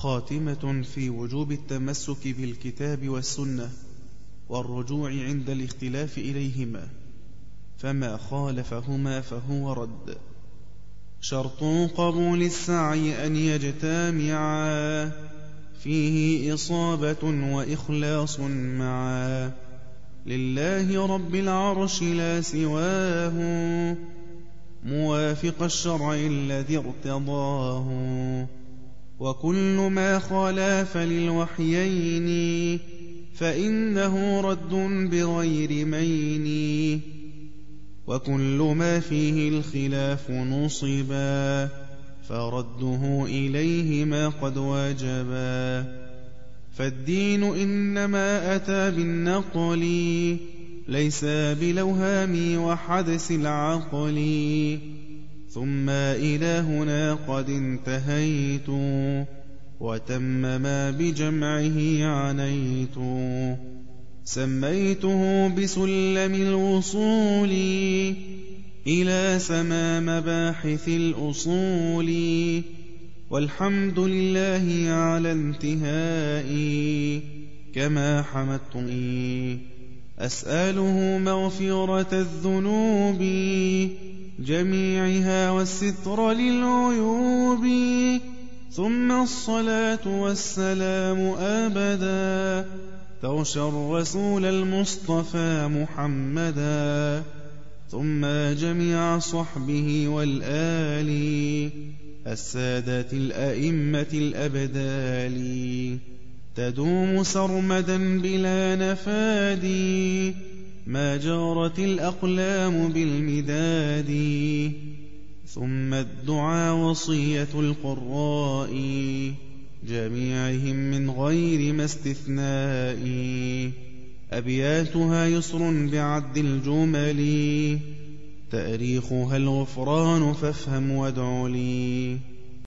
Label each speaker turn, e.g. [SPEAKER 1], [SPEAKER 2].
[SPEAKER 1] خاتمة في وجوب التمسك بالكتاب والسنة والرجوع عند الاختلاف إليهما فما خالفهما فهو رد. شرط قبول السعي أن يجتمعا فيه إصابة وإخلاص معا. لله رب العرش لا سواه موافق الشرع الذي ارتضاه. وكل ما خالف للوحيين فإنه رد بغير مين. وكل ما فيه الخلاف نصبا فرده إليهما قد واجبا فالدين إنما أتى بالنقل ليس بلوهام وحدث العقل. ثم إلى هنا قد انتهيت وتم ما بجمعه عنيت. سميته بسلم الوصول إلى سما مباحث الأصول. والحمد لله على انتهائي كما حمدتني. أسأله مغفرة الذنوب جميعها والستر للعيوب ثم الصلاة والسلام أبدا. تغشى الرسول المصطفى محمدا ثم جميع صحبه والآل السادة الأئمة الأبدال. تدوم سرمدا بلا نفاد ما جارت الأقلام بالمداد ثم الدعاء وصية القراء جميعهم من غير ما استثناء. أبياتها يسر بعد الجمل تأريخها الغفران فافهم وادع لي.